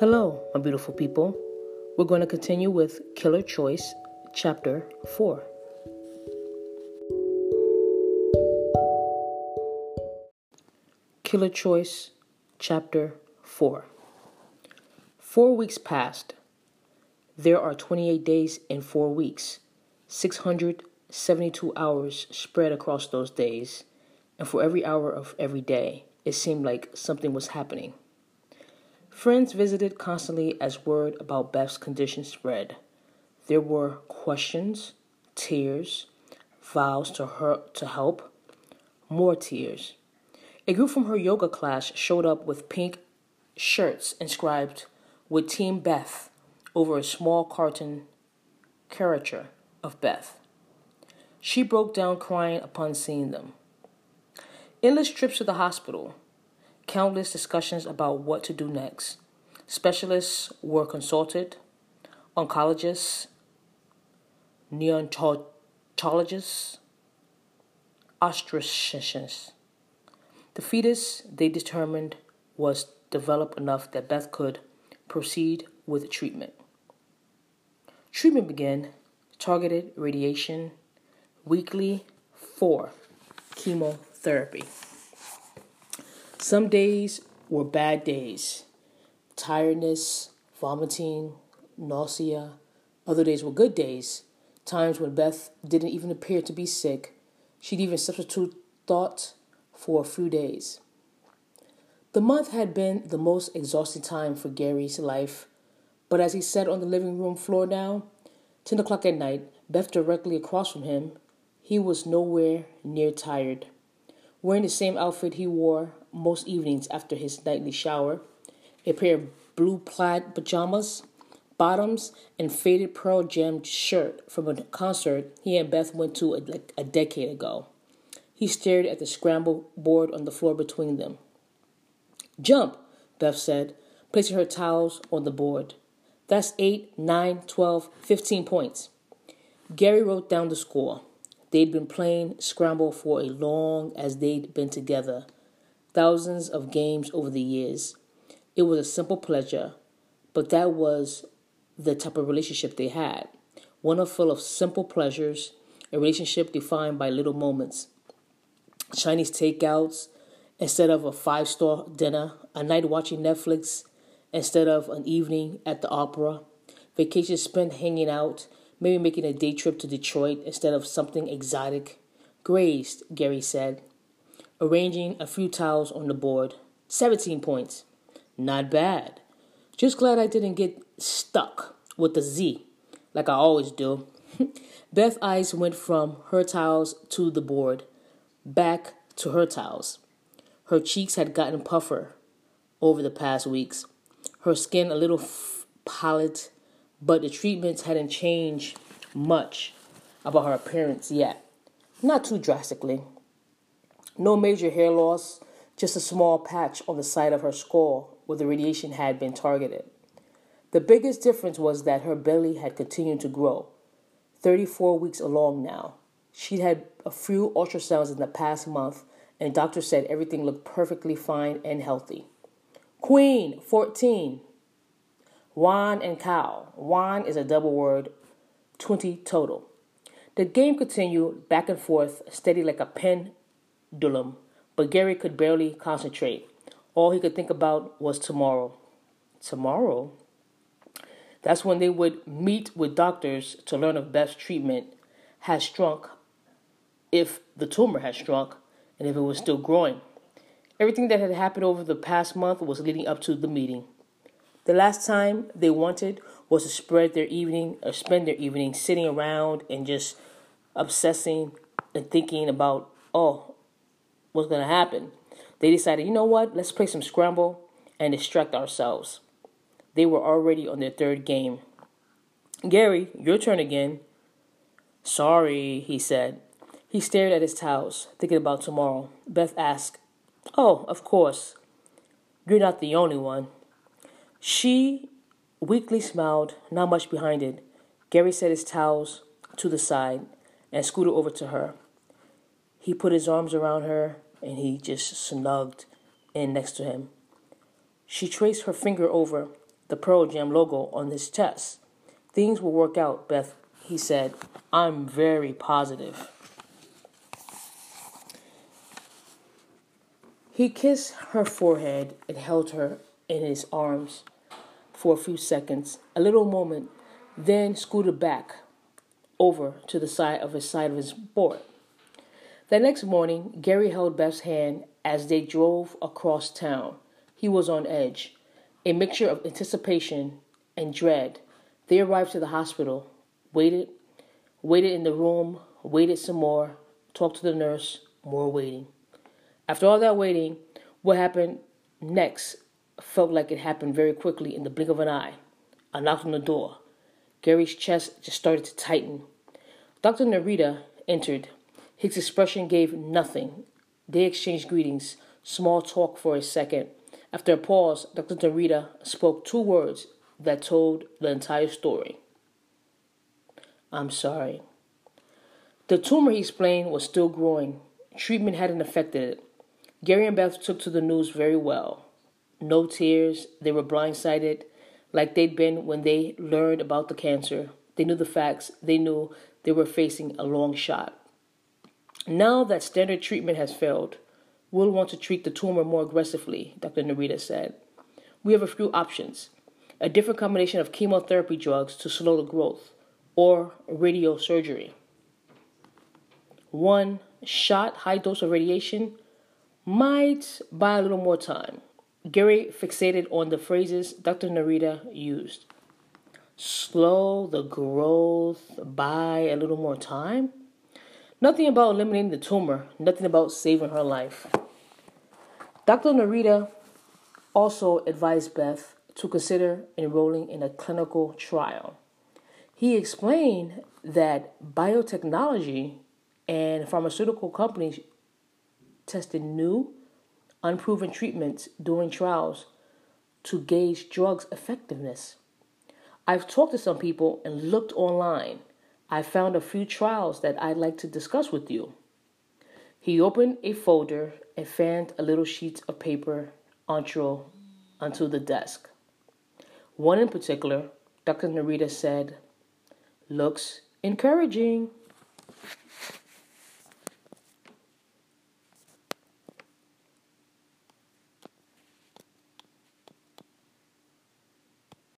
Hello, my beautiful people. We're going to continue with Killer Choice, Chapter 4. Killer Choice, Chapter 4. Four weeks passed. There are 28 days in four weeks, 672 hours spread across those days, and for every hour of every day, it seemed like something was happening. Friends visited constantly as word about Beth's condition spread. There were questions, tears, vows to her to help, more tears. A group from her yoga class showed up with pink shirts inscribed with Team Beth over a small carton caricature of Beth. She broke down crying upon seeing them. Endless trips to the hospital, countless discussions about what to do next. Specialists were consulted, oncologists, neonatologists, obstetricians. The fetus, they determined, was developed enough that Beth could proceed with treatment. Treatment began targeted radiation, weekly four chemotherapy. Some days were bad days tiredness, vomiting, nausea. Other days were good days, times when Beth didn't even appear to be sick. She'd even substitute thought for a few days. The month had been the most exhausting time for Gary's life, but as he sat on the living room floor now, 10 o'clock at night, Beth directly across from him, he was nowhere near tired. Wearing the same outfit he wore most evenings after his nightly shower, a pair of blue plaid pajamas, bottoms, and faded Pearl Jam T-shirt from a concert he and Beth went to uh, a, a decade ago. He stared at the Scrabble board on the floor between them. Jump, Beth said, placing her towels on the board. That's eight, nine, twelve, fifteen points. Gary wrote down the score. They'd been playing Scrabble for a long as they'd been together, thousands of games over the years. It was a simple pleasure, but that was the type of relationship they had one of full of simple pleasures, a relationship defined by little moments. Chinese takeouts instead of a five star dinner, a night watching Netflix instead of an evening at the opera, vacations spent hanging out, maybe making a day trip to Detroit instead of something exotic. Grazed, Gary said, arranging a few towels on the board. 17 points. Not bad. Just glad I didn't get stuck with the Z, like I always do. Beth's eyes went from her towels to the board, back to her towels. Her cheeks had gotten puffer over the past weeks, her skin a little f- pallid, but the treatments hadn't changed much about her appearance yet. Not too drastically. No major hair loss, just a small patch on the side of her skull where the radiation had been targeted. The biggest difference was that her belly had continued to grow. 34 weeks along now. She'd had a few ultrasounds in the past month, and doctors said everything looked perfectly fine and healthy. Queen, 14. Wine and cow. Wine is a double word, 20 total. The game continued back and forth, steady like a pendulum, but Gary could barely concentrate. All he could think about was tomorrow. Tomorrow? That's when they would meet with doctors to learn if best treatment had shrunk, if the tumor had shrunk, and if it was still growing. Everything that had happened over the past month was leading up to the meeting. The last time they wanted was to spread their evening or spend their evening sitting around and just obsessing and thinking about, oh, what's going to happen. They decided, you know what, let's play some Scrabble and distract ourselves. They were already on their third game. Gary, your turn again. Sorry, he said. He stared at his towels, thinking about tomorrow. Beth asked, Oh, of course. You're not the only one. She weakly smiled, not much behind it. Gary set his towels to the side and scooted over to her. He put his arms around her and he just snugged in next to him. She traced her finger over the Pearl Jam logo on his chest. Things will work out, Beth, he said. I'm very positive. He kissed her forehead and held her in his arms for a few seconds, a little moment, then scooted back over to the side of his side of his board. The next morning, Gary held Beth's hand as they drove across town. He was on edge, a mixture of anticipation and dread. They arrived to the hospital, waited, waited in the room, waited some more, talked to the nurse, more waiting. After all that waiting, what happened next felt like it happened very quickly in the blink of an eye. I knocked on the door. Gary's chest just started to tighten. Dr. Narita entered. His expression gave nothing. They exchanged greetings, small talk for a second. After a pause, Dr. Narita spoke two words that told the entire story. I'm sorry. The tumor, he explained, was still growing. Treatment hadn't affected it. Gary and Beth took to the news very well. No tears, they were blindsided like they'd been when they learned about the cancer. They knew the facts, they knew they were facing a long shot. Now that standard treatment has failed, we'll want to treat the tumor more aggressively, Dr. Narita said. We have a few options a different combination of chemotherapy drugs to slow the growth, or radiosurgery. One shot high dose of radiation might buy a little more time. Gary fixated on the phrases Dr. Narita used. Slow the growth, buy a little more time. Nothing about eliminating the tumor, nothing about saving her life. Dr. Narita also advised Beth to consider enrolling in a clinical trial. He explained that biotechnology and pharmaceutical companies tested new unproven treatments during trials to gauge drugs' effectiveness. I've talked to some people and looked online. I found a few trials that I'd like to discuss with you. He opened a folder and fanned a little sheet of paper onto, onto the desk. One in particular, Dr. Narita said, looks encouraging.